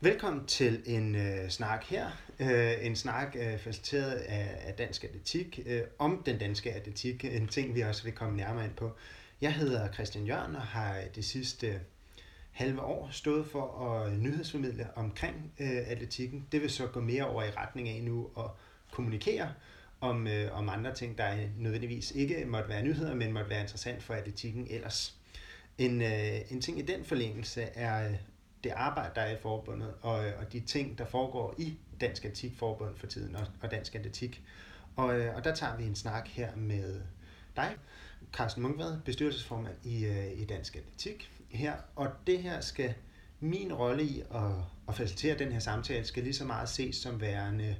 Velkommen til en øh, snak her. Øh, en snak øh, faciliteret af, af Dansk Atletik øh, om den danske atletik. En ting, vi også vil komme nærmere ind på. Jeg hedder Christian Jørgen og har det sidste øh, halve år stået for at nyhedsformidle omkring øh, atletikken. Det vil så gå mere over i retning af nu at kommunikere om, øh, om andre ting, der nødvendigvis ikke måtte være nyheder, men måtte være interessant for atletikken ellers. En, øh, en ting i den forlængelse er det arbejde, der er i forbundet, og, øh, og de ting, der foregår i Dansk Atletikforbund for tiden, og, og Dansk Atletik. Og, øh, og der tager vi en snak her med dig, Carsten Munkvad, bestyrelsesformand i, øh, i Dansk Atletik her. Og det her skal, min rolle i at, at facilitere den her samtale, skal lige så meget ses som værende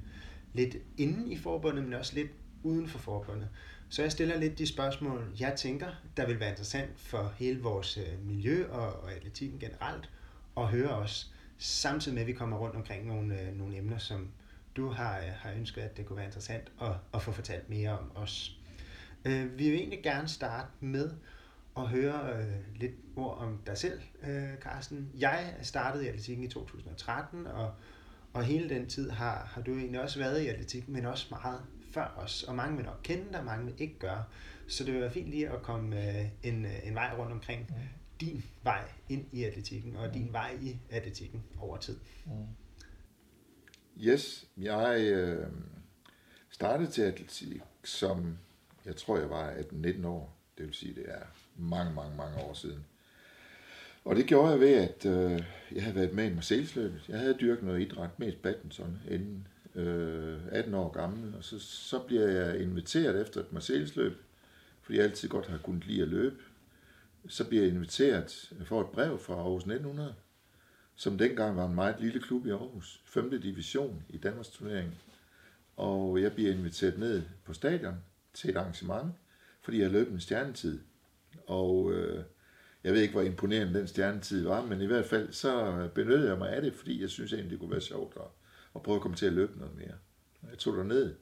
lidt inden i forbundet, men også lidt uden for forbundet. Så jeg stiller lidt de spørgsmål, jeg tænker, der vil være interessant for hele vores miljø og, og atletikken generelt, og høre os, samtidig med at vi kommer rundt omkring nogle, øh, nogle emner, som du har, øh, har ønsket, at det kunne være interessant at, at få fortalt mere om os. Øh, vi vil egentlig gerne starte med at høre øh, lidt ord om dig selv, øh, Carsten. Jeg startede i atletikken i 2013, og, og hele den tid har, har du egentlig også været i atletikken, men også meget før os. Og mange vil nok kende dig, mange vil ikke gøre. Så det vil være fint lige at komme øh, en, øh, en vej rundt omkring. Mm din vej ind i atletikken, og din vej i atletikken over tid. Mm. Yes, jeg øh, startede til atletik som, jeg tror jeg var 18-19 år. Det vil sige, det er mange, mange, mange år siden. Og det gjorde jeg ved, at øh, jeg havde været med i Marseillesløbet. Jeg havde dyrket noget idræt, mest badminton, inden øh, 18 år gammel. Og så, så bliver jeg inviteret efter et Marseillesløb, fordi jeg altid godt har kunnet lide at løbe. Så bliver jeg inviteret for et brev fra Aarhus 1900, som dengang var en meget lille klub i Aarhus. 5. division i Danmarks turnering. Og jeg bliver inviteret ned på stadion til et arrangement, fordi jeg løb en stjernetid. Og øh, jeg ved ikke, hvor imponerende den stjernetid var, men i hvert fald så benyttede jeg mig af det, fordi jeg synes egentlig, det kunne være sjovt at, at prøve at komme til at løbe noget mere. Jeg tog ned,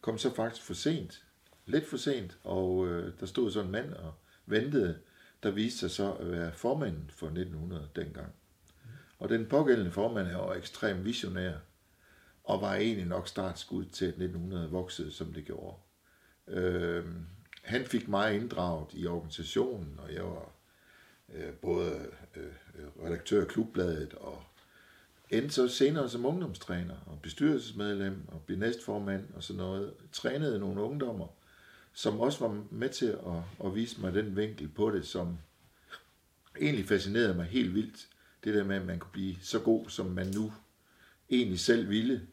kom så faktisk for sent, lidt for sent, og øh, der stod sådan en mand og ventede, der viste sig så at være formanden for 1900 dengang. Og den pågældende formand er var ekstrem visionær, og var egentlig nok startskud til, at 1900 voksede, som det gjorde. Øh, han fik mig inddraget i organisationen, og jeg var øh, både øh, redaktør af Klubbladet og endte så senere som ungdomstræner og bestyrelsesmedlem og blev næstformand og sådan noget. Trænede nogle ungdommer, som også var med til at, at vise mig den vinkel på det, som egentlig fascinerede mig helt vildt. Det der med, at man kunne blive så god, som man nu egentlig selv ville,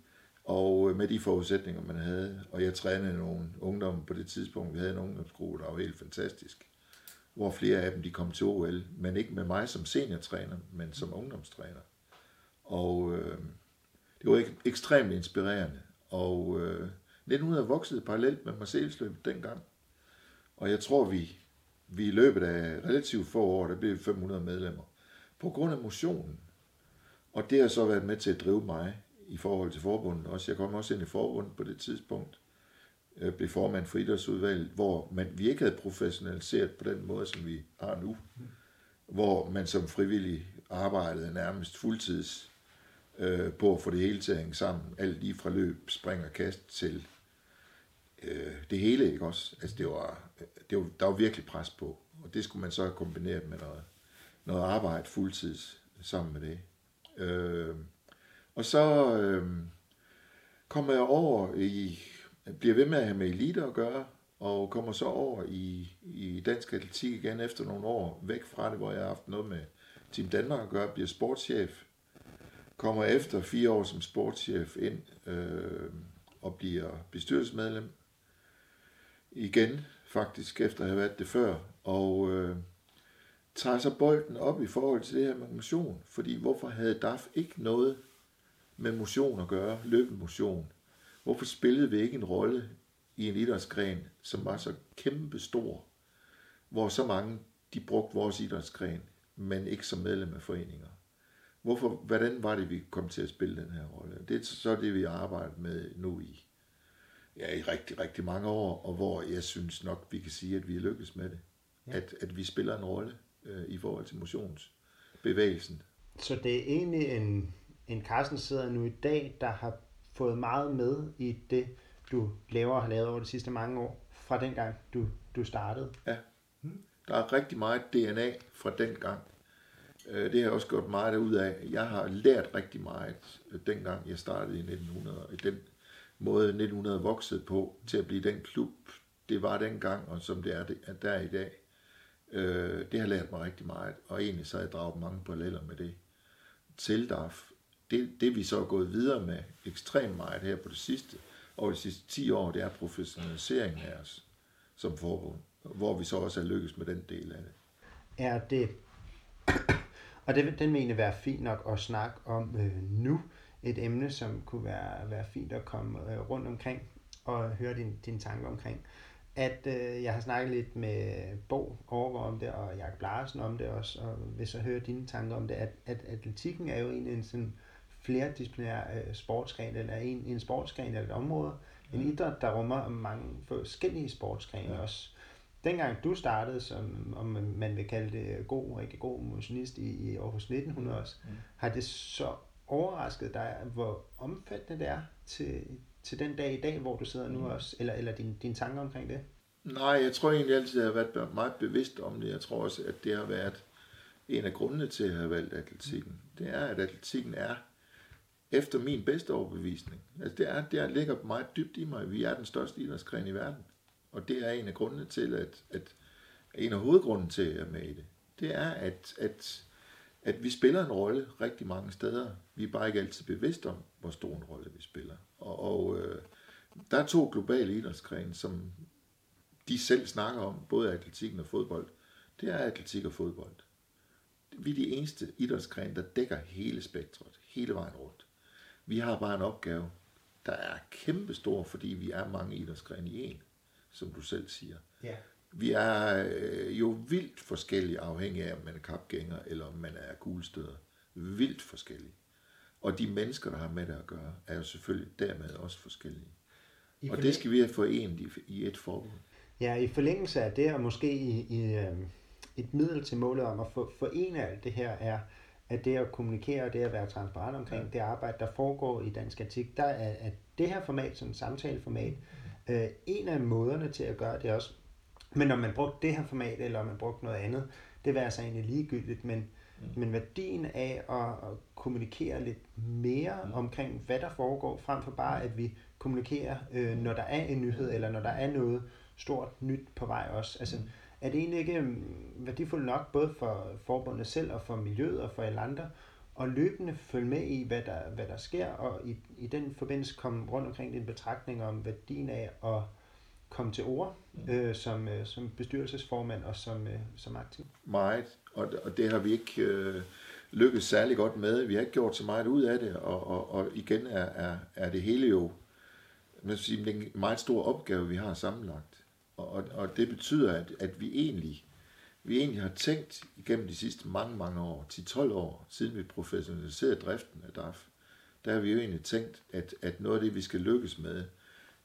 og øh, med de forudsætninger, man havde. Og jeg trænede nogle ungdomme på det tidspunkt. Vi havde en ungdomsgruppe, der var helt fantastisk. Hvor flere af dem de kom til OL, men ikke med mig som seniortræner, men som ungdomstræner. Og øh, det var ek- ekstremt inspirerende. Og øh, 1900 voksede parallelt med Marseillesløbet dengang. Og jeg tror, vi, vi i løbet af relativt få år, der blev 500 medlemmer. På grund af motionen. Og det har så været med til at drive mig i forhold til forbundet også. Jeg kom også ind i forbundet på det tidspunkt, jeg blev formand for idrætsudvalget, hvor man, vi ikke havde professionaliseret på den måde, som vi har nu. Hvor man som frivillig arbejdede nærmest fuldtids øh, på at få det hele til at hænge sammen. Alt lige fra løb, spring og kast til øh, det hele, ikke også? Altså det var, det var, der var virkelig pres på, og det skulle man så have kombineret med noget, noget arbejde fuldtids sammen med det. Øh, og så øh, kommer jeg over i, bliver ved med at have med elite at gøre, og kommer så over i, i dansk atletik igen efter nogle år, væk fra det, hvor jeg har haft noget med Team Danmark at gøre, bliver sportschef, kommer efter fire år som sportschef ind øh, og bliver bestyrelsesmedlem igen, faktisk efter at have været det før, og øh, tager så bolden op i forhold til det her med motion, fordi hvorfor havde DAF ikke noget med motion at gøre, løbemotion. Hvorfor spillede vi ikke en rolle i en idrætsgren, som var så kæmpe stor, hvor så mange de brugte vores idrætsgren, men ikke som medlem af foreninger? Hvorfor, hvordan var det, vi kom til at spille den her rolle? Det er så det, vi arbejder med nu i, ja, i rigtig, rigtig mange år, og hvor jeg synes nok, vi kan sige, at vi er lykkes med det. Ja. At, at vi spiller en rolle øh, i forhold til motionsbevægelsen. Så det er egentlig en, en Carsten sidder nu i dag, der har fået meget med i det, du laver og har lavet over de sidste mange år, fra dengang du, du startede. Ja, der er rigtig meget DNA fra den gang. Øh, det har jeg også gjort meget ud af. Jeg har lært rigtig meget, øh, dengang jeg startede i 1900, i den måde 1900 voksede på, til at blive den klub, det var dengang, og som det er der i dag. Øh, det har lært mig rigtig meget, og egentlig så har jeg draget mange paralleller med det. Til DAF, det, det vi så er gået videre med ekstremt meget her på det sidste, over de sidste 10 år, det er professionaliseringen af os som forbund, hvor vi så også er lykkes med den del af det. Er det, og det, den mener være fint nok at snakke om øh, nu, et emne, som kunne være, være fint at komme øh, rundt omkring og høre din, dine tanker omkring. At øh, jeg har snakket lidt med Bo Overgaard om det, og Jakob Larsen om det også, og hvis så høre dine tanker om det, at, at atletikken er jo en, en sådan flerdisciplinær øh, sportsgren, eller en, en sportsgren eller et område, ja. en idræt, der rummer mange forskellige sportsgrene ja. også. Dengang du startede, som om man vil kalde det god, rigtig god motionist i, i Aarhus 1900 også, mm. har det så overrasket dig, hvor omfattende det er til, til den dag i dag, hvor du sidder nu mm. også, eller, eller dine din tanker omkring det? Nej, jeg tror egentlig altid, at jeg har været meget bevidst om det. Jeg tror også, at det har været en af grundene til at have valgt atletikken. Det er, at atletikken er efter min bedste overbevisning. Altså det, er, det ligger meget dybt i mig. Vi er den største idrætsgren i verden. Og det er en af grundene til, at, at en af hovedgrunden til, at jeg er med i det. Det er, at, at, at vi spiller en rolle rigtig mange steder. Vi er bare ikke altid bevidste om, hvor stor en rolle vi spiller. Og, og øh, der er to globale idrætsgrene, som de selv snakker om, både atletikken og fodbold. Det er atletik og fodbold. Vi er de eneste idrætsgrene, der dækker hele spektret, hele vejen rundt. Vi har bare en opgave, der er kæmpestor, fordi vi er mange idrætsgrene i en, som du selv siger. Ja. Vi er øh, jo vildt forskellige, afhængig af, om man er kapgænger, eller om man er kuglestøder. Vildt forskellige. Og de mennesker, der har med det at gøre, er jo selvfølgelig dermed også forskellige. I og det skal vi have forenet i, i et forbund. Ja, i forlængelse af det, og måske i, i øh, et middel til målet om at få, forene alt det her, er, at det at kommunikere og det at være transparent omkring ja. det arbejde, der foregår i dansk etik, der er at det her format, som samtaleformat, øh, en af måderne til at gøre det også. Men når man brugte det her format, eller om man brugte noget andet, det var altså egentlig ligegyldigt, men, mm. men værdien af at, at kommunikere lidt mere mm. omkring, hvad der foregår, frem for bare, at vi kommunikerer, øh, når der er en nyhed, eller når der er noget stort nyt på vej også. Altså, mm er det egentlig ikke øhm, værdifuldt nok, både for forbundet selv og for miljøet og for alle andre, og løbende følge med i, hvad der, hvad der sker, og i, i den forbindelse komme rundt omkring din betragtning om værdien af at komme til ord mm. øh, som, øh, som bestyrelsesformand og som, øh, som aktiv? Meget, og, og det har vi ikke øh, lykkes særlig godt med. Vi har ikke gjort så meget ud af det, og, og, og igen er, er, er det hele jo man sige, en meget stor opgave, vi har sammenlagt. Og, og det betyder, at, at vi egentlig vi egentlig har tænkt igennem de sidste mange, mange år, 10-12 år, siden vi professionaliserede driften af DAF, der har vi jo egentlig tænkt, at, at noget af det, vi skal lykkes med,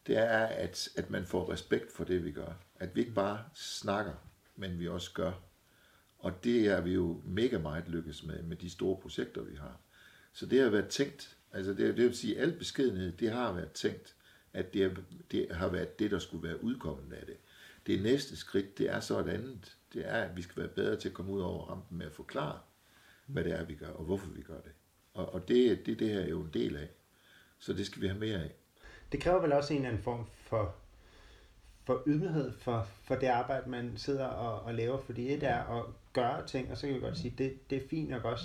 det er, at, at man får respekt for det, vi gør. At vi ikke bare snakker, men vi også gør. Og det er vi jo mega meget lykkes med, med de store projekter, vi har. Så det har været tænkt, altså det, det vil sige, at al beskedenhed, det har været tænkt, at det, det har været det, der skulle være udkommet af det. Det næste skridt, det er så et andet. Det er, at vi skal være bedre til at komme ud over rampen med at forklare, hvad det er, vi gør, og hvorfor vi gør det. Og, og det, det, det her er jo en del af. Så det skal vi have mere af. Det kræver vel også en eller anden form for, for ydmyghed for, for det arbejde, man sidder og, og laver. Fordi et er at gøre ting, og så kan vi godt sige, det, det er fint nok også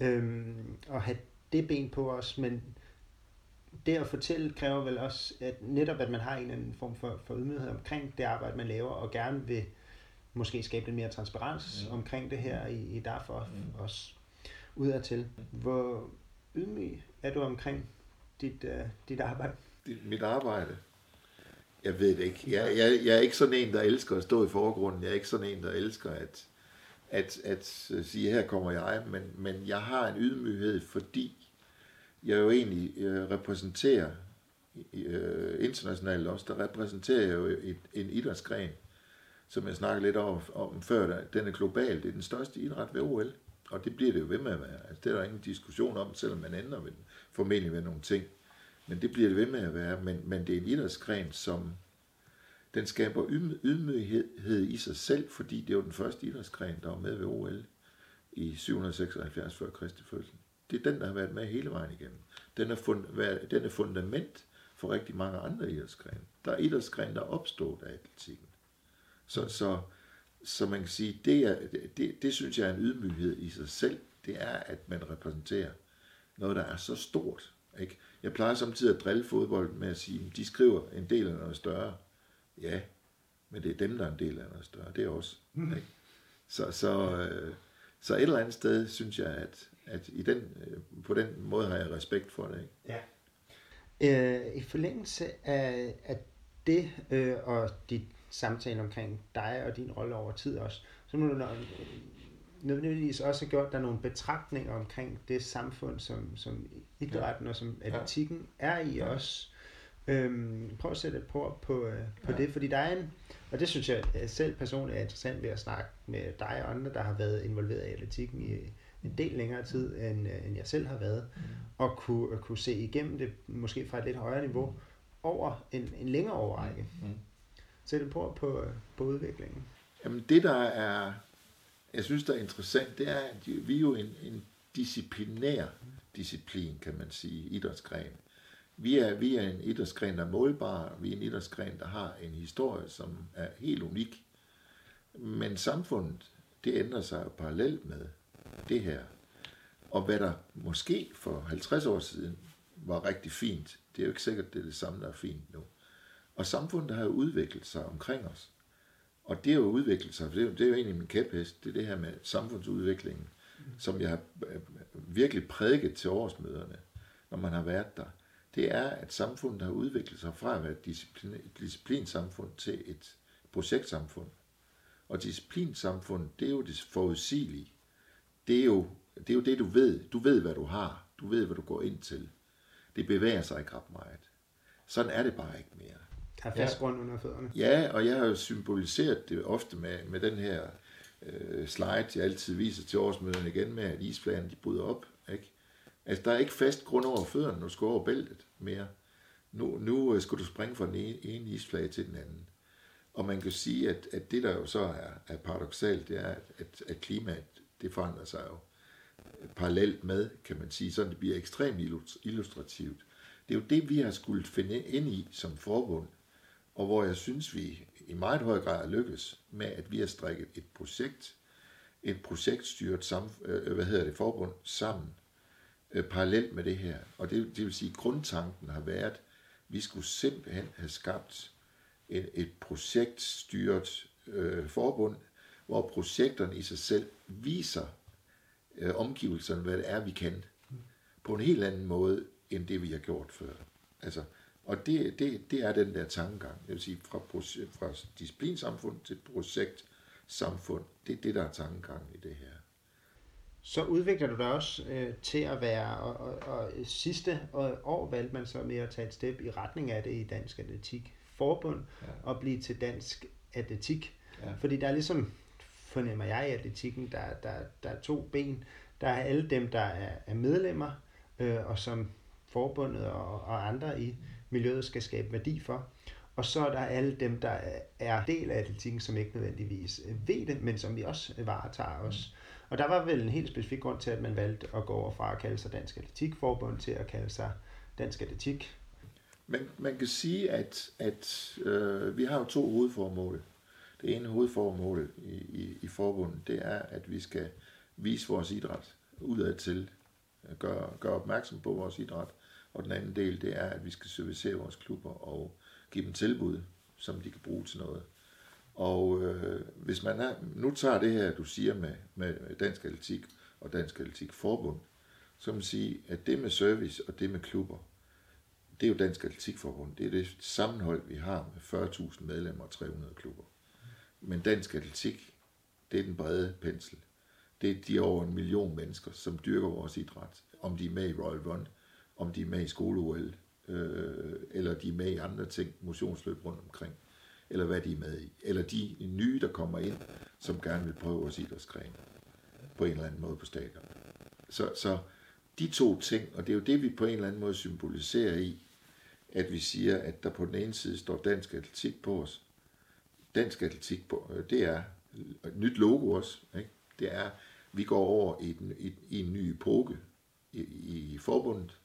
mm. øhm, at have det ben på os, men det at fortælle kræver vel også, at netop at man har en eller anden form for, for ydmyghed omkring det arbejde, man laver, og gerne vil måske skabe lidt mere transparens ja. omkring det her i, i og ja. også udadtil. Hvor ydmyg er du omkring dit, uh, dit arbejde? Mit arbejde? Jeg ved det ikke. Jeg, jeg, jeg er ikke sådan en, der elsker at stå i forgrunden. Jeg er ikke sådan en, der elsker at, at, at øh, sige, her kommer jeg. Men, men jeg har en ydmyghed, fordi jeg jo egentlig øh, repræsenterer øh, internationalt også, der repræsenterer jeg jo et, en idrætsgren, som jeg snakkede lidt om, om før, den er global. Det er den største idræt ved OL. og det bliver det jo ved med at være. Altså, det er der ingen diskussion om, selvom man ændrer ved, formentlig ved nogle ting. Men det bliver det ved med at være. Men, men det er en idrætsgren, som den skaber ydmyghed i sig selv, fordi det er jo den første idrætsgren, der var med ved OL i 776 før Kristi fødsel. Det er den, der har været med hele vejen igennem. Den er, fund, den er fundament for rigtig mange andre idrætsgrene. Der er idrætsgrene, der er opstået af atletikken. Så, så, så man kan sige, det, er, det, det synes jeg er en ydmyghed i sig selv. Det er, at man repræsenterer noget, der er så stort. Ikke? Jeg plejer samtidig at drille fodbold med at sige, at de skriver en del af noget større. Ja, men det er dem, der er en del af noget større. Det er også. Mm. Ikke? Så, så, øh, så et eller andet sted synes jeg, at, at i den, øh, på den måde har jeg respekt for det. Ikke? Ja. Øh, I forlængelse af, af det øh, og dit samtale omkring dig og din rolle over tid også, så må du nødvendigvis også gjort dig nogle betragtninger omkring det samfund, som, som idrætten ja. og som atletikken ja. er i ja. os. Øhm, prøv at sætte et på, på, øh, på ja. det, fordi der er en, og det synes jeg selv personligt er interessant ved at snakke med dig og andre, der har været involveret i atletikken i en del længere tid, end, øh, end jeg selv har været, mm. og kunne, kunne se igennem det, måske fra et lidt højere niveau, over en, en længere overrække. Mm. Sæt et på, på, på udviklingen. Jamen det, der er, jeg synes, der er interessant, det er, at vi er jo en, en disciplinær disciplin, kan man sige, idrætsgren. Vi er, vi er en idrætsgren, der er målbar. Vi er en idrætsgren, der har en historie, som er helt unik. Men samfundet, det ændrer sig jo parallelt med det her. Og hvad der måske for 50 år siden var rigtig fint, det er jo ikke sikkert, det er det samme, der er fint nu. Og samfundet har jo udviklet sig omkring os. Og det er jo udviklet sig, for det er jo, det er jo egentlig min kæphest, det er det her med samfundsudviklingen, som jeg har øh, virkelig prædiket til årsmøderne, når man har været der det er, at samfundet har udviklet sig fra at være et disciplin, disciplinsamfund til et projektsamfund. Og disciplinsamfund, det er jo det forudsigelige. Det er, jo, det er jo det, du ved. Du ved, hvad du har. Du ved, hvad du går ind til. Det bevæger sig ikke ret meget. Sådan er det bare ikke mere. Der er fast grund under fødderne. Ja, og jeg har jo symboliseret det ofte med, med den her øh, slide, jeg altid viser til årsmøderne igen med, at isfladen de bryder op. Ikke? Altså, der er ikke fast grund over fødderne, når du skal over bæltet mere. Nu, nu øh, skal du springe fra den ene, ene isflage til den anden. Og man kan sige, at, at det, der jo så er, er paradoxalt, det er, at, at, at klimaet, det forandrer sig jo parallelt med, kan man sige, sådan det bliver ekstremt illustrativt. Det er jo det, vi har skulle finde ind i som forbund, og hvor jeg synes, vi i meget høj grad lykkes med, at vi har strikket et projekt, et projektstyret sam, øh, hvad hedder det, forbund sammen, øh, parallelt med det her. Og det, det vil sige, at grundtanken har været, at vi skulle simpelthen have skabt et, et projektstyret øh, forbund, hvor projekterne i sig selv viser øh, omgivelserne, hvad det er, vi kan, på en helt anden måde, end det vi har gjort før. Altså, og det, det, det er den der tankegang, det vil sige fra, fra disciplinsamfund til projektsamfund, det er det, der er tankegangen i det her så udvikler du dig også øh, til at være, og, og, og sidste år valgte man så med at tage et step i retning af det i Dansk Atletik Forbund, ja. og blive til Dansk Atletik. Ja. Fordi der er ligesom, fornemmer jeg i atletikken, der, der, der er to ben. Der er alle dem, der er, er medlemmer, øh, og som forbundet og, og andre i miljøet skal skabe værdi for. Og så er der alle dem, der er del af atletikken, som ikke nødvendigvis ved det, men som vi også varetager os. Og der var vel en helt specifik grund til, at man valgte at gå over fra at kalde sig Dansk Atletikforbund til at kalde sig Dansk Atletik. Men man kan sige, at, at øh, vi har jo to hovedformål. Det ene hovedformål i, i, i forbundet, det er, at vi skal vise vores idræt udad til, gøre, gøre opmærksom på vores idræt. Og den anden del, det er, at vi skal servicere vores klubber og give dem tilbud, som de kan bruge til noget. Og øh, hvis man er, nu tager det her, du siger med, med Dansk Atletik og Dansk Atletik Forbund, så man sige, at det med service og det med klubber, det er jo Dansk Atletikforbund. Det er det sammenhold, vi har med 40.000 medlemmer og 300 klubber. Men Dansk Atletik, det er den brede pensel. Det er de over en million mennesker, som dyrker vores idræt. Om de er med i Royal Run, om de er med i skole øh, eller de er med i andre ting, motionsløb rundt omkring eller hvad de er med i, eller de nye, der kommer ind, som gerne vil prøve vores idrætsgren. på en eller anden måde på stadion. Så, så de to ting, og det er jo det, vi på en eller anden måde symboliserer i, at vi siger, at der på den ene side står dansk atletik på os. Dansk atletik, på, øh, det er et nyt logo også. Ikke? Det er, vi går over i, den, i, i en ny epoke i, i forbundet,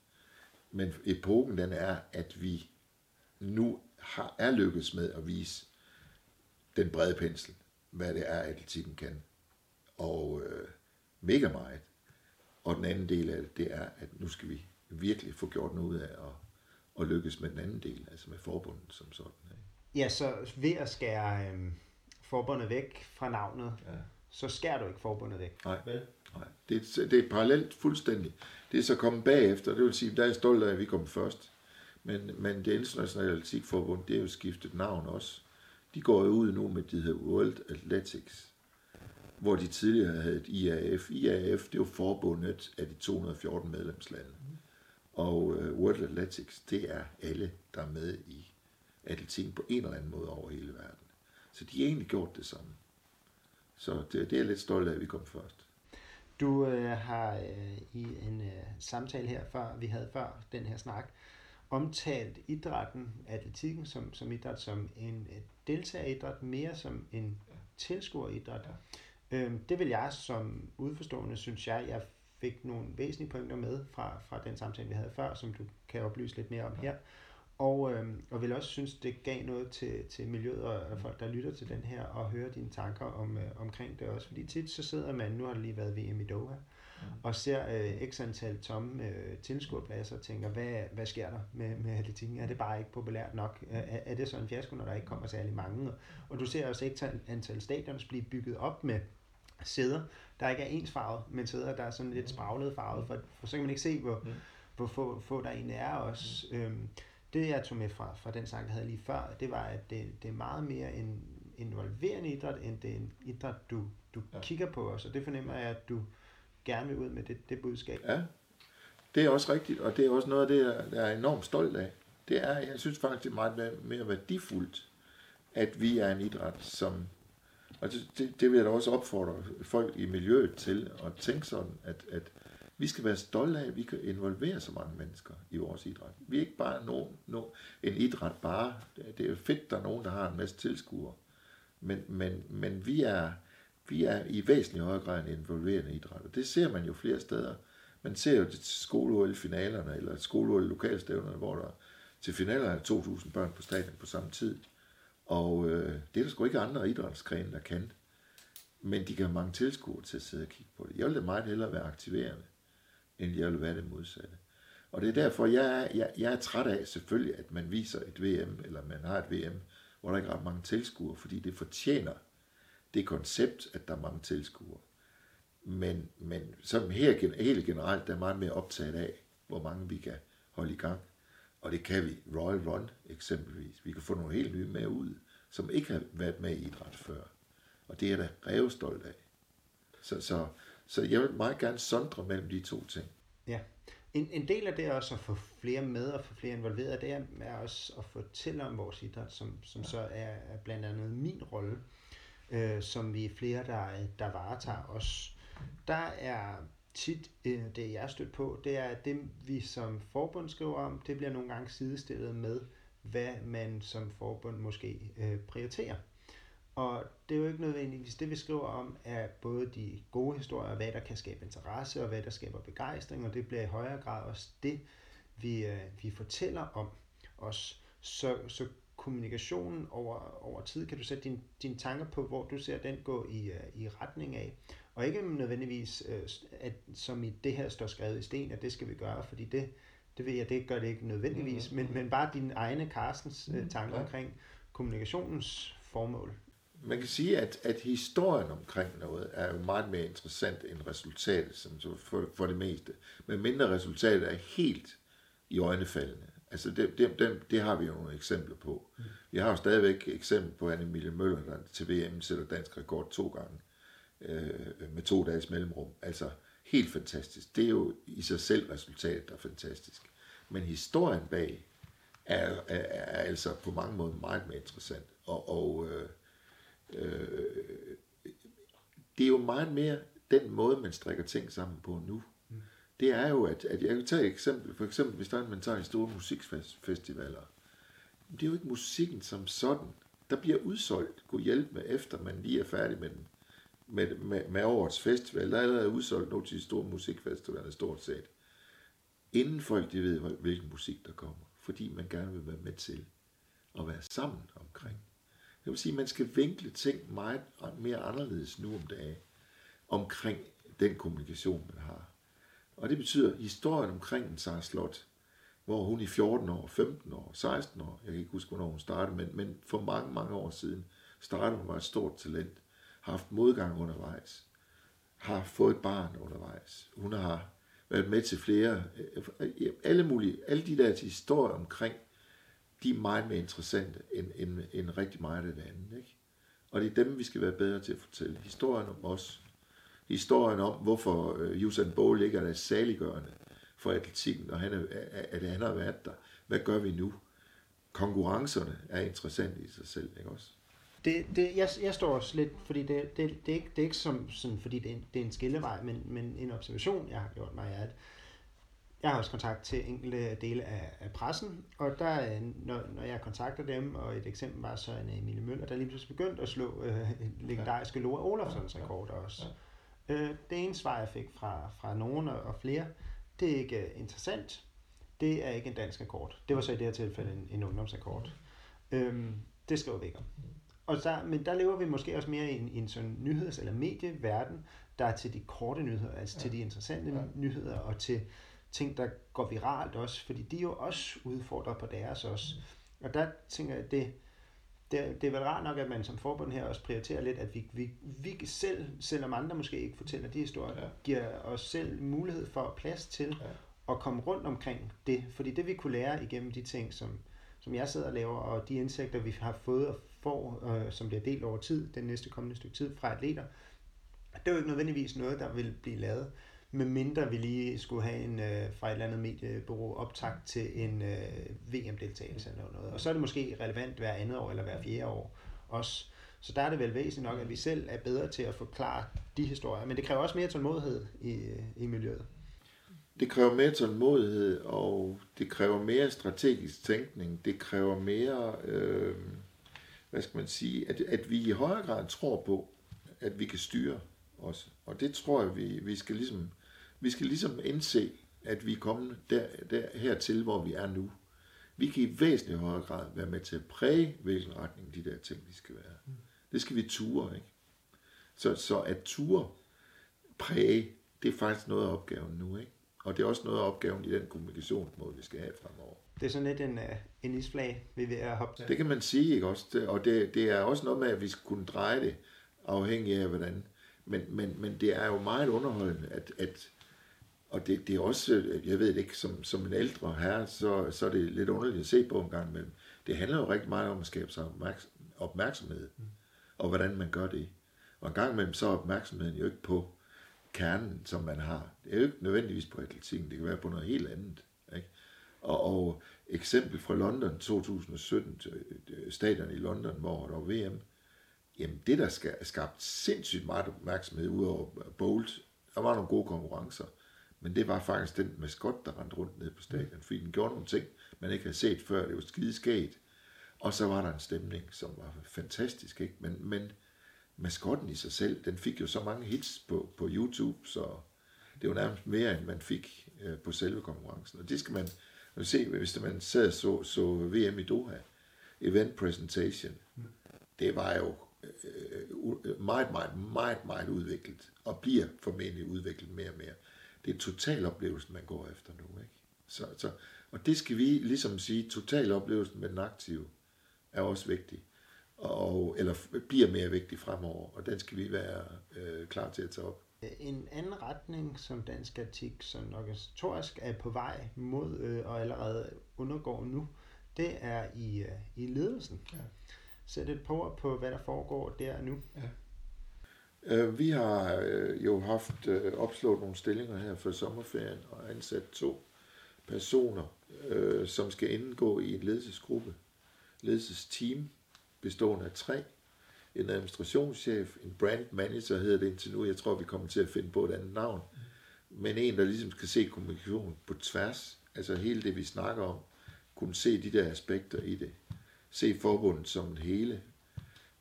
men epoken den er, at vi nu har, er lykkedes med at vise den brede pensel, hvad det er, atletikken kan. Og øh, mega meget. Og den anden del af det, det er, at nu skal vi virkelig få gjort noget ud af at, at lykkes med den anden del, altså med forbundet som sådan. Ikke? Ja, så ved at skære øh, forbundet væk fra navnet, ja. så skærer du ikke forbundet væk. Nej, vel? Nej. Det, er, det er parallelt fuldstændig. Det er så kommet bagefter, det vil sige, der er jeg stolt af, at vi kom først. Men, men det internationale atletikforbund, det er jo skiftet navn også. De går jo ud nu med det hedder World Athletics hvor de tidligere havde et IAF. IAF, det er jo forbundet af de 214 medlemslande. Og uh, World Athletics, det er alle, der er med i atletik på en eller anden måde over hele verden. Så de har egentlig gjort det samme. Så det, det er jeg lidt stolt af, at vi kom først. Du øh, har øh, i en øh, samtale her, før vi havde før den her snak, omtalt idrætten, atletikken som, som idræt, som en deltageridræt, mere som en tilskueridræt. Ja. Øhm, det vil jeg som udforstående, synes jeg, jeg fik nogle væsentlige pointer med fra, fra den samtale, vi havde før, som du kan oplyse lidt mere om her. Og, øhm, og vil også synes, det gav noget til, til miljøet og folk, der lytter til den her, og høre dine tanker om, øh, omkring det også. Fordi tit så sidder man, nu har det lige været VM i Doha, mm. og ser øh, x antal tomme øh, tilskuerpladser og tænker, hvad, hvad sker der med, med atletikken? Er det bare ikke populært nok? Er, er det så en fiasko, når der ikke kommer særlig mange? Og du ser også x antal stadions blive bygget op med sæder, der ikke er ensfarvet, men sæder, der er sådan lidt spraglet farvet, for, for så kan man ikke se, hvor, mm. hvor få, få der egentlig er også. Mm. Øhm, det jeg tog med fra, fra den sang, jeg havde lige før, det var, at det, det er meget mere en involverende idræt, end det er en idræt, du, du ja. kigger på os, og det fornemmer jeg, at du gerne vil ud med det, det budskab. Ja, det er også rigtigt, og det er også noget af det, jeg er enormt stolt af. Det er, jeg synes faktisk, det er meget mere værdifuldt, at vi er en idræt, som og det, det, det vil jeg da også opfordre folk i miljøet til at tænke sådan, at, at vi skal være stolte af, at vi kan involvere så mange mennesker i vores idræt. Vi er ikke bare nogen, nogen, en idræt bare. Det er jo fedt, der er nogen, der har en masse tilskuere. Men, men, men vi, er, vi er i væsentlig højere grad en involverende idræt. Og det ser man jo flere steder. Man ser jo det skole finalerne eller skole lokalstævnerne, hvor der til finalerne er 2.000 børn på stadion på samme tid. Og øh, det er der sgu ikke andre idrætsgrene, der kan. Men de kan have mange tilskuere til at sidde og kigge på det. Jeg vil da meget hellere være aktiverende, end jeg vil være det modsatte. Og det er derfor, jeg er, jeg, jeg er træt af selvfølgelig, at man viser et VM, eller man har et VM, hvor der ikke er ret mange tilskuere, fordi det fortjener det koncept, at der er mange tilskuere. Men, men som her, helt generelt, der er meget mere optaget af, hvor mange vi kan holde i gang. Og det kan vi. Royal Run eksempelvis. Vi kan få nogle helt nye med ud, som ikke har været med i idræt før. Og det er jeg da stolt af. Så, så, så jeg vil meget gerne sondre mellem de to ting. Ja. En, en del af det er også at få flere med og få flere involveret, det er også at fortælle om vores idræt, som, som ja. så er, er blandt andet min rolle, øh, som vi er flere, der, der varetager os. Der er tit, øh, det jeg er stødt på, det er, at det vi som forbund skriver om, det bliver nogle gange sidestillet med, hvad man som forbund måske øh, prioriterer. Og det er jo ikke nødvendigvis det, vi skriver om, er både de gode historier, hvad der kan skabe interesse, og hvad der skaber begejstring, og det bliver i højere grad også det, vi, øh, vi fortæller om os. Så, så kommunikationen over, over tid, kan du sætte dine din tanker på, hvor du ser den gå i, i retning af. Og ikke nødvendigvis, øh, at, som i det her står skrevet i sten, at det skal vi gøre, fordi det, det ved jeg, det gør det ikke nødvendigvis, mm. men, men bare dine egne, Carstens, mm. tanker ja. omkring kommunikationens formål. Man kan sige, at, at historien omkring noget er jo meget mere interessant end resultatet, som så for, for det meste. Men mindre resultatet er helt i øjnefaldende. Altså det, det, det, det har vi jo nogle eksempler på. Mm. Vi har jo stadigvæk eksempel på Anne Emilie Møller, der til VM sætter dansk rekord to gange øh, med to dages mellemrum. Altså helt fantastisk. Det er jo i sig selv resultatet, der er fantastisk. Men historien bag er, er, er altså på mange måder meget mere interessant. Og, og øh, øh, det er jo meget mere den måde, man strikker ting sammen på nu, mm. det er jo, at, at jeg kan tage et eksempel, for eksempel hvis der er, man tager de store musikfestivaler, det er jo ikke musikken som sådan, der bliver udsolgt, kunne hjælpe med, efter man lige er færdig med den, med, med, med årets festival, der er allerede udsolgt nogle til de store musikfestivaler, stort set, inden folk de ved, hvilken musik der kommer, fordi man gerne vil være med til at være sammen omkring. Det vil sige, at man skal vinkle ting meget mere anderledes nu om dagen omkring den kommunikation, man har. Og det betyder, at historien omkring en Sara Slot, hvor hun i 14 år, 15 år, 16 år, jeg kan ikke huske, hvornår hun startede, men, men for mange, mange år siden, startede hun med et stort talent, har haft modgang undervejs, har fået et barn undervejs. Hun har været med til flere, øh, øh, alle mulige, alle de der historier omkring, de er meget mere interessante end, end, end rigtig meget af det andet. Ikke? Og det er dem, vi skal være bedre til at fortælle. Historien om os. Historien om, hvorfor uh, Usain Bolt ikke er saliggørende for atletikken, og han, er, at han har været der. Hvad gør vi nu? Konkurrencerne er interessante i sig selv, ikke også? Det, det, jeg, jeg står også lidt, fordi det, det, det, er ikke, det er ikke som, sådan, fordi det er, en, det er en skillevej, men, men en observation, jeg har gjort mig, er, at jeg har også kontakt til enkelte dele af, af pressen, og der, når, når jeg kontakter dem, og et eksempel var så en Emilie Møller, der lige pludselig begyndte at slå øh, legendariske Loa Olafsons rekord også. Øh, det ene svar, jeg fik fra, fra nogen og flere, det er ikke uh, interessant. Det er ikke en dansk rekord. Det var så i det her tilfælde en, en ungdomsrekord. Øhm, det skriver vi ikke om. Og der, men der lever vi måske også mere i en, i en sådan nyheds- eller medieverden, der er til de korte nyheder, altså ja. til de interessante ja. nyheder, og til ting, der går viralt også, fordi de er jo også udfordret på deres også. Og der tænker jeg, det, det, det er vel rart nok, at man som forbund her også prioriterer lidt, at vi, vi, vi selv, selvom andre måske ikke fortæller de historier, ja. giver os selv mulighed for plads til ja. at komme rundt omkring det. Fordi det vi kunne lære igennem de ting, som, som jeg sidder og laver, og de indsigter, vi har fået og får, øh, som bliver delt over tid, den næste kommende stykke tid fra atleter, det er jo ikke nødvendigvis noget, der vil blive lavet med mindre vi lige skulle have en øh, fra et eller andet mediebureau optakt til en øh, VM-deltagelse eller noget. Og så er det måske relevant hver andet år eller hver fjerde år også. Så der er det vel væsentligt nok, at vi selv er bedre til at forklare de historier. Men det kræver også mere tålmodighed i, i miljøet. Det kræver mere tålmodighed, og det kræver mere strategisk tænkning. Det kræver mere, øh, hvad skal man sige, at, at vi i højere grad tror på, at vi kan styre også. Og det tror jeg, vi, vi skal ligesom vi skal ligesom indse, at vi er kommet der, der, hertil, hvor vi er nu. Vi kan i væsentlig højere grad være med til at præge, hvilken retning de der ting, de skal være. Det skal vi ture, ikke? Så, så at ture præge, det er faktisk noget af opgaven nu, ikke? Og det er også noget af opgaven i den kommunikationsmåde, vi skal have fremover. Det er sådan lidt en, øh, en isflag, vi er ved at hoppe til. Det kan man sige, ikke også? Og det, det er også noget med, at vi skal kunne dreje det, afhængig af hvordan. Men, men, men det er jo meget underholdende, at, at og det, det er også, jeg ved ikke, som, som en ældre herre, så, så er det lidt underligt at se på en gang imellem. Det handler jo rigtig meget om at skabe sig opmærksomhed, mm. og hvordan man gør det. Og en gang imellem så er opmærksomheden jo ikke på kernen, som man har. Det er jo ikke nødvendigvis på atletikken, det kan være på noget helt andet. Ikke? Og, og eksempel fra London 2017, øh, stadion i London, hvor der var VM, jamen det der skal skabt sindssygt meget opmærksomhed ud over Bolt, der var nogle gode konkurrencer, men det var faktisk den maskot, der rendte rundt ned på stadion, fordi den gjorde nogle ting, man ikke havde set før. Det var skideskægt. Og så var der en stemning, som var fantastisk. Ikke? Men, men maskotten i sig selv, den fik jo så mange hits på, på YouTube, så det var nærmest mere, end man fik øh, på selve konkurrencen. Og det skal man, man se, hvis man sad og så, så VM i Doha, event presentation, det var jo øh, øh meget, meget, meget, meget udviklet, og bliver formentlig udviklet mere og mere det er totaloplevelsen, man går efter nu. Ikke? Så, så, og det skal vi ligesom sige, totaloplevelsen med den aktive er også vigtig, og, eller bliver mere vigtig fremover, og den skal vi være øh, klar til at tage op. En anden retning, som dansk etik som organisatorisk er på vej mod øh, og allerede undergår nu, det er i, øh, i ledelsen. Ja. Sæt et par på, hvad der foregår der nu. Ja. Øh, vi har øh, jo haft øh, opslået nogle stillinger her for sommerferien og ansat to personer, som skal indgå i en ledelsesgruppe, ledelsesteam bestående af tre. en administrationschef, en brand manager hedder det indtil nu. Jeg tror, vi kommer til at finde på et andet navn. Men en, der ligesom skal se kommunikation på tværs. Altså hele det, vi snakker om. Kunne se de der aspekter i det. Se forbundet som en hele.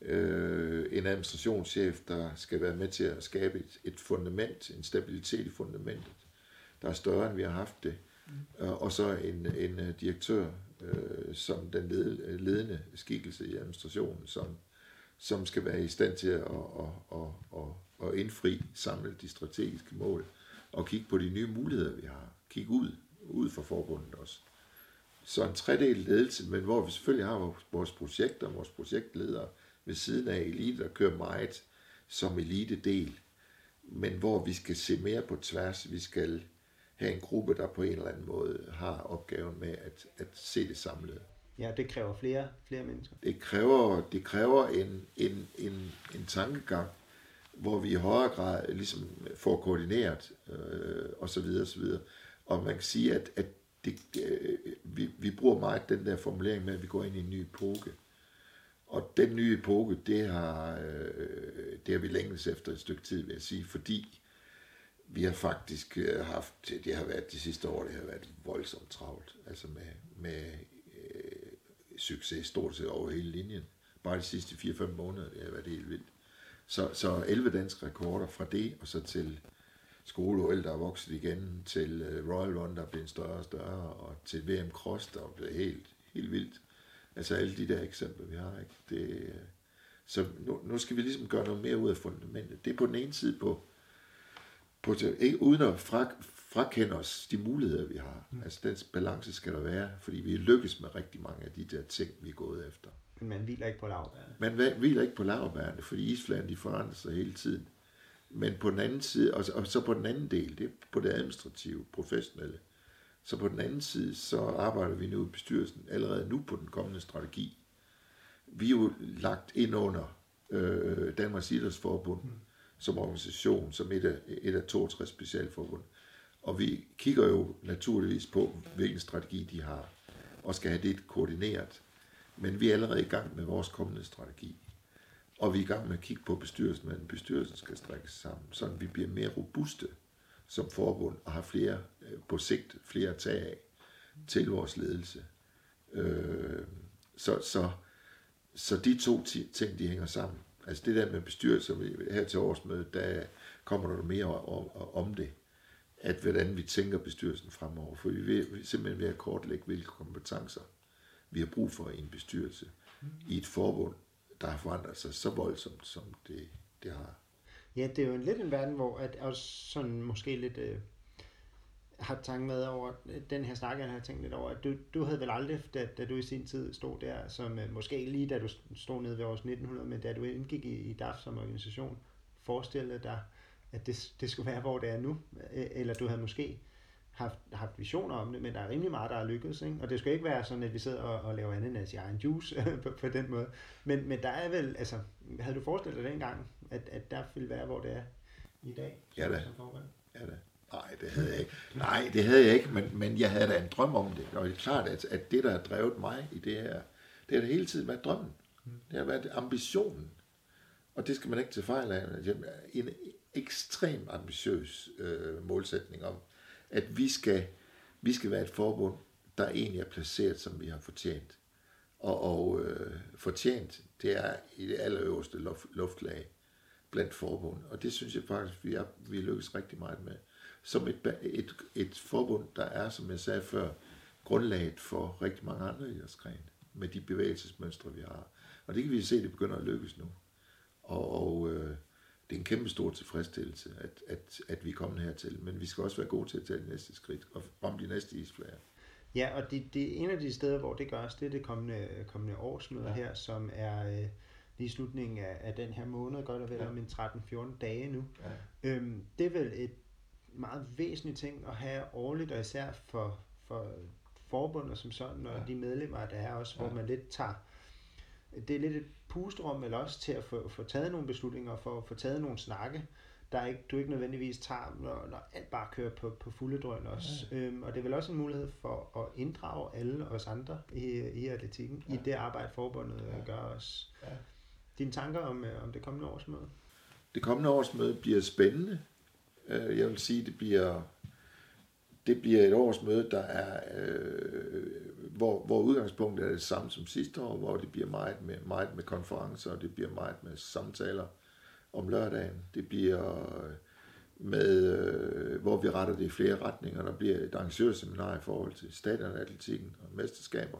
Øh, en administrationschef, der skal være med til at skabe et, et fundament, en stabilitet i fundamentet, der er større, end vi har haft det. Mm. Og så en, en direktør, øh, som den ledende skikkelse i administrationen, som, som skal være i stand til at, at, at, at, at indfri, samle de strategiske mål, og kigge på de nye muligheder, vi har. Kigge ud, ud for forbundet også. Så en tredel ledelse, men hvor vi selvfølgelig har vores projekter, vores projektledere ved siden af elite, der kører meget som elite del, men hvor vi skal se mere på tværs. Vi skal have en gruppe, der på en eller anden måde har opgaven med at, at se det samlede. Ja, det kræver flere, flere mennesker. Det kræver, det kræver en, en, en, en tankegang, hvor vi i højere grad ligesom får koordineret øh, og så videre, og så videre. Og man kan sige, at, at det, øh, vi, vi bruger meget den der formulering med, at vi går ind i en ny epoke. Og den nye epoke, det har, øh, det har vi længes efter et stykke tid, vil jeg sige, fordi vi har faktisk øh, haft, det har været de sidste år, det har været voldsomt travlt, altså med, med øh, succes stort set over hele linjen. Bare de sidste 4-5 måneder, det har været helt vildt. Så, så 11 danske rekorder fra det, og så til skole der er vokset igen, til øh, Royal Run, der er blevet større og større, og til VM Cross, der er blevet helt, helt vildt. Altså alle de der eksempler, vi har. Ikke? Det, så nu, nu skal vi ligesom gøre noget mere ud af fundamentet. Det er på den ene side på, på ikke, uden at fra, frakende os de muligheder, vi har. Mm. Altså den balance skal der være, fordi vi lykkes med rigtig mange af de der ting, vi er gået efter. Men man hviler ikke på lavbærene. Man hviler ikke på lavbærene, fordi isfladen de forandrer sig hele tiden. Men på den anden side, og så, og så på den anden del, det er på det administrative, professionelle, så på den anden side, så arbejder vi nu i bestyrelsen allerede nu på den kommende strategi. Vi er jo lagt ind under øh, Danmarks Idrætsforbund, mm som organisation, som et af, et af 62 specialforbund. Og vi kigger jo naturligvis på, hvilken strategi de har, og skal have det koordineret. Men vi er allerede i gang med vores kommende strategi. Og vi er i gang med at kigge på bestyrelsen, men bestyrelsen skal strækkes sammen, så vi bliver mere robuste som forbund og har flere, øh, på sigt flere at tage af til vores ledelse. Øh, så, så, så de to ting, de hænger sammen. Altså det der med bestyrelser her til årsmødet, der kommer der mere om, om det. At hvordan vi tænker bestyrelsen fremover. For vi er simpelthen ved at kortlægge, hvilke kompetencer vi har brug for i en bestyrelse. Mm. I et forbund, der har forandret sig så voldsomt, som det, det har. Ja, det er jo en lidt en verden, hvor at også sådan måske lidt øh, har tanken med over øh, den her snak, jeg har tænkt lidt over, at du, du havde vel aldrig, da, da du i sin tid stod der, som øh, måske lige da du stod nede ved års 1900, men da du indgik i, i DAF som organisation, forestillede dig, at det, det skulle være, hvor det er nu, eller du havde måske haft, haft visioner om det, men der er rimelig meget, der er lykkedes, ikke? og det skal ikke være sådan, at vi sidder og, og laver ananas i egen juice på, på den måde, men, men der er vel, altså, havde du forestillet dig dengang, at, at der ville være, hvor det er i dag? Ja da, ja da. Nej, det havde jeg ikke. Nej, det havde jeg ikke, men, men jeg havde da en drøm om det. Og det er klart, at, at det, der har drevet mig i det her, det har det hele tiden været drømmen. Det har været ambitionen. Og det skal man ikke til fejl af. En ekstrem ambitiøs øh, målsætning om, at vi skal, vi skal være et forbund, der egentlig er placeret, som vi har fortjent. Og, og øh, fortjent, det er i det allerøverste luft, luftlag blandt forbund. Og det synes jeg faktisk, vi, er, vi lykkes rigtig meget med som et, et, et forbund, der er, som jeg sagde før, grundlaget for rigtig mange andre idrætsgrene, med de bevægelsesmønstre, vi har. Og det kan vi se, det begynder at lykkes nu. Og, og øh, det er en kæmpe stor tilfredsstillelse, at, at, at vi er kommet hertil. Men vi skal også være gode til at tage det næste skridt og om de næste isflager. Ja, og det, det er en af de steder, hvor det gørs, det er det kommende, kommende årsmøde ja. her, som er øh, lige slutningen af, af den her måned, godt og vel ja. om en 13-14 dage nu. Ja. Øhm, det er vel et meget væsentlig ting at have årligt, og især for, for forbundet som sådan, og ja. de medlemmer, der er også, hvor ja. man lidt tager, det er lidt et pusterum, eller også til at få, få taget nogle beslutninger, for at få taget nogle snakke, der er ikke, du ikke nødvendigvis tager, når, når alt bare kører på, på fulde drøn også. Ja. Øhm, og det er vel også en mulighed for at inddrage alle os andre i, i atletikken, ja. i det arbejde, forbundet ja. gør os. Ja. Dine tanker om, øh, om det kommende årsmøde? Det kommende årsmøde bliver spændende. Øh, jeg vil sige, det bliver, det bliver et årsmøde, der er, øh, hvor, hvor udgangspunktet er det samme som sidste år, hvor det bliver meget med, meget med konferencer, og det bliver meget med samtaler om lørdagen. Det bliver øh, med, øh, hvor vi retter det i flere retninger. Der bliver et arrangørseminar i forhold til stadionatletikken og mesterskaber.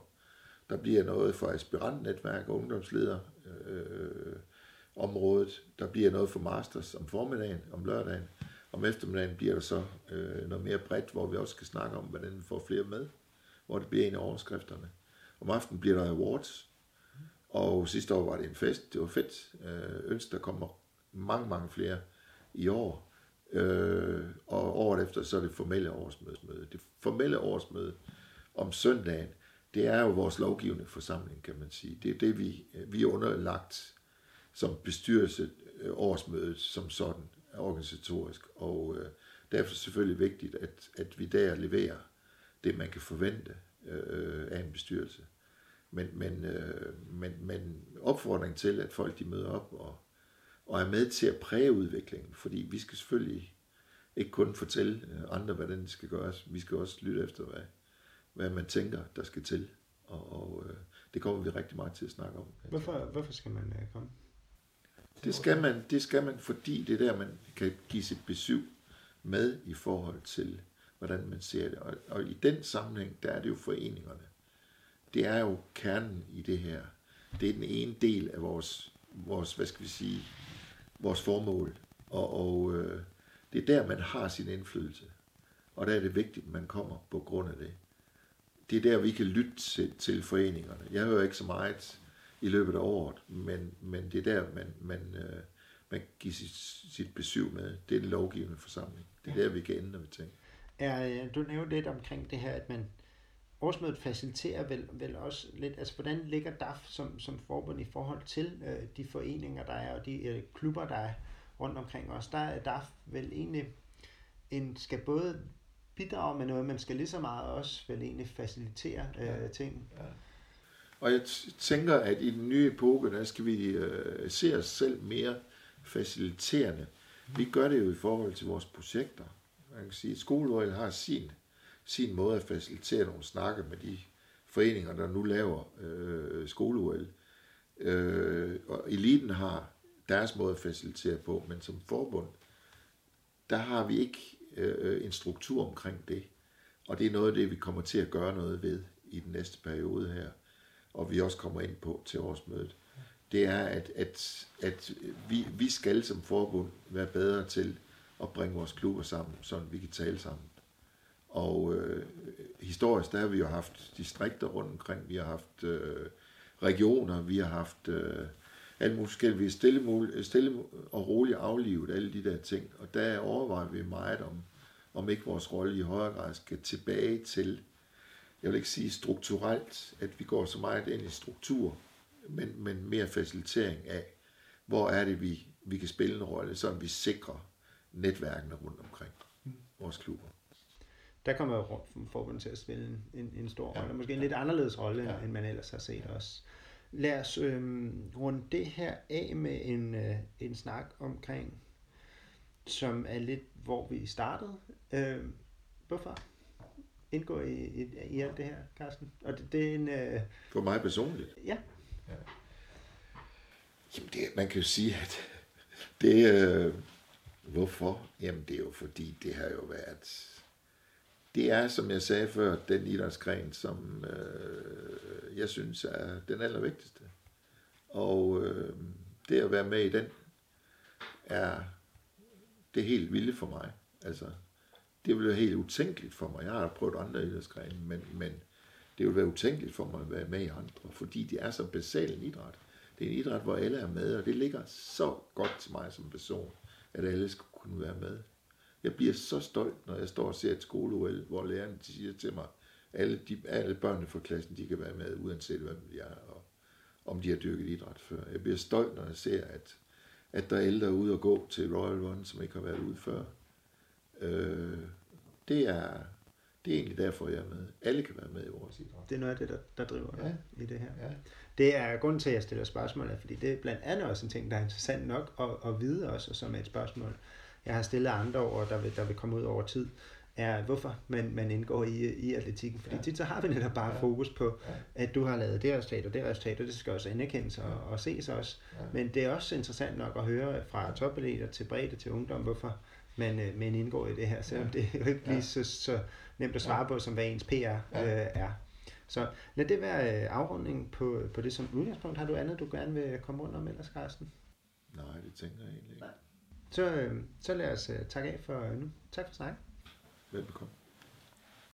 Der bliver noget for aspirantnetværk og ungdomsleder øh, området. Der bliver noget for masters om formiddagen, om lørdagen. Om eftermiddagen bliver der så øh, noget mere bredt, hvor vi også skal snakke om, hvordan vi får flere med. Hvor det bliver en af overskrifterne. Om aftenen bliver der awards. Og sidste år var det en fest. Det var fedt. Øh, ønsker, der kommer mange, mange flere i år. Øh, og året efter, så er det formelle årsmøde. Det formelle årsmøde om søndagen, det er jo vores lovgivende forsamling, kan man sige. Det er det, vi, vi er underlagt som bestyrelse øh, årsmødet som sådan, organisatorisk. Og øh, derfor er det selvfølgelig vigtigt, at, at vi der leverer det, man kan forvente øh, af en bestyrelse. Men, men, øh, men, men opfordring til, at folk de møder op og, og er med til at præge udviklingen, fordi vi skal selvfølgelig ikke kun fortælle øh, andre, hvordan det skal gøres. Vi skal også lytte efter, hvad, hvad man tænker, der skal til. Og, og øh, det kommer vi rigtig meget til at snakke om. Hvorfor, hvorfor skal man øh, komme? Det skal man, det skal man, fordi det er der, man kan give sit besøg med i forhold til, hvordan man ser det. Og, og i den sammenhæng, der er det jo foreningerne. Det er jo kernen i det her. Det er den ene del af vores, vores hvad skal vi sige, vores formål. Og, og øh, det er der, man har sin indflydelse. Og der er det vigtigt, at man kommer på grund af det. Det er der, vi kan lytte til, til foreningerne. Jeg hører ikke så meget i løbet af året, men, men det er der, man, man, øh, man giver sit, sit besøg med. Det er den lovgivende forsamling. Det er ja. der, vi kan ændre ved ting. Er, du nævnte lidt omkring det her, at man årsmødet faciliterer vel, vel også lidt, altså hvordan ligger DAF som, som forbund i forhold til øh, de foreninger, der er, og de øh, klubber, der er rundt omkring os, der er DAF vel egentlig en, skal både bidrage med noget, men skal lige så meget også vel egentlig facilitere øh, ja. ting. Ja. Og jeg tænker, at i den nye epoke, der skal vi øh, se os selv mere faciliterende. Vi gør det jo i forhold til vores projekter. Man kan sige, at skolerådet har sin, sin måde at facilitere nogle snakke med de foreninger, der nu laver øh, skole øh, og eliten har deres måde at facilitere på, men som forbund, der har vi ikke øh, en struktur omkring det. Og det er noget af det, vi kommer til at gøre noget ved i den næste periode her, og vi også kommer ind på til årsmødet. Det er, at, at, at vi, vi skal som forbund være bedre til at bringe vores klubber sammen, så vi kan tale sammen. Og øh, historisk, der har vi jo haft distrikter rundt omkring, vi har haft øh, regioner, vi har haft øh, alt muligt skal vi stille, stille og roligt aflivet alle de der ting. Og der overvejer vi meget om, om ikke vores rolle i højere grad skal tilbage til, jeg vil ikke sige strukturelt, at vi går så meget ind i struktur, men, men mere facilitering af, hvor er det, vi, vi kan spille en rolle, så vi sikrer netværkene rundt omkring vores klubber. Der kommer jo forbundet til at spille en, en, en stor rolle, ja. måske en lidt anderledes rolle, ja. end man ellers har set ja. også. Lad os øh, runde det her af med en, øh, en snak omkring, som er lidt, hvor vi startede. Øh, hvorfor indgå i, i, i alt det her, Carsten? Og det, det er en... Øh... For mig personligt? Ja. ja. Jamen, det, man kan jo sige, at det... Øh, hvorfor? Jamen, det er jo fordi, det har jo været det er, som jeg sagde før, den idrætsgren, som øh, jeg synes er den allervigtigste. Og øh, det at være med i den, er det helt vilde for mig. Altså, det ville være helt utænkeligt for mig. Jeg har prøvet andre idrætsgrene, men, men det ville være utænkeligt for mig at være med i andre, fordi det er så basal en idræt. Det er en idræt, hvor alle er med, og det ligger så godt til mig som person, at alle skulle kunne være med. Jeg bliver så stolt, når jeg står og ser et skole hvor lærerne siger til mig, alle, de, alle børnene fra klassen, de kan være med, uanset hvem de er, og om de har dyrket idræt før. Jeg bliver stolt, når jeg ser, at, at der er ældre ude og gå til Royal Run, som ikke har været ude før. Øh, det, er, Det er egentlig derfor, jeg er med. Alle kan være med i vores idræt. Det er noget af det, der, der driver Ja. dig i det her. Ja. Det er grund til, at jeg stiller spørgsmål, er, fordi det er blandt andet også en ting, der er interessant nok at, at vide også, og som er et spørgsmål, jeg har stillet andre over, der vil, der vil komme ud over tid, er, hvorfor man, man indgår i, i atletikken. Fordi Ja. tit så har vi netop bare Ja. fokus på, Ja. at du har lavet det resultat og det resultat, og det skal også anerkendes og, og ses også. Ja. Men det er også interessant nok at høre fra topatleter til bredde til ungdom, hvorfor man, øh, man indgår i det her, selvom Ja. det er jo ikke lige Ja. så, så nemt at svare Ja. på, som hvad ens PR Ja. øh, er. Så lad det være øh, afrunding på, på det som udgangspunkt. Har du andet, du gerne vil komme rundt om ellers, Carsten? Nej, det tænker jeg egentlig ikke. Så, øh, så lad os øh, takke af for nu. Tak for snakken. Velbekomme.